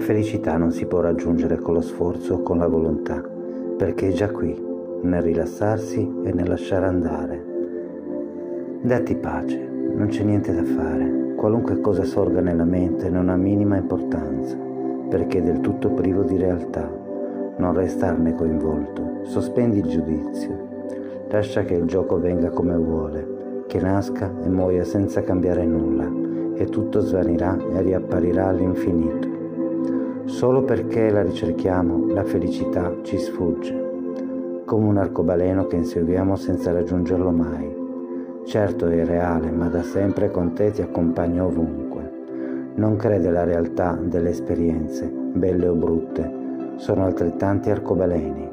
felicità non si può raggiungere con lo sforzo o con la volontà, perché è già qui, nel rilassarsi e nel lasciare andare. Datti pace, non c'è niente da fare, qualunque cosa sorga nella mente non ha minima importanza, perché è del tutto privo di realtà. Non restarne coinvolto, sospendi il giudizio, lascia che il gioco venga come vuole, che nasca e muoia senza cambiare nulla, e tutto svanirà e riapparirà all'infinito. Solo perché la ricerchiamo, la felicità ci sfugge, come un arcobaleno che inseguiamo senza raggiungerlo mai. Certo è reale, ma da sempre con te ti accompagna ovunque. Non crede alla realtà delle esperienze, belle o brutte, sono altrettanti arcobaleni.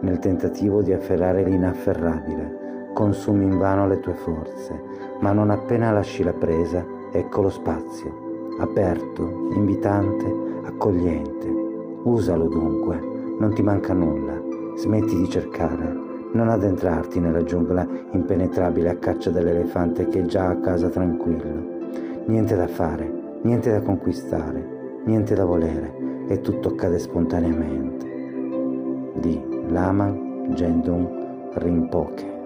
Nel tentativo di afferrare l'inafferrabile, consumi invano le tue forze, ma non appena lasci la presa, ecco lo spazio, aperto, invitante, accogliente. Usalo dunque, non ti manca nulla. Smetti di cercare, non addentrarti nella giungla impenetrabile a caccia dell'elefante che è già a casa tranquillo. Niente da fare, niente da conquistare, niente da volere e tutto accade spontaneamente. Di Lama Gendung Rinpoche